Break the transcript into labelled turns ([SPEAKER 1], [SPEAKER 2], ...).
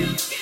[SPEAKER 1] you.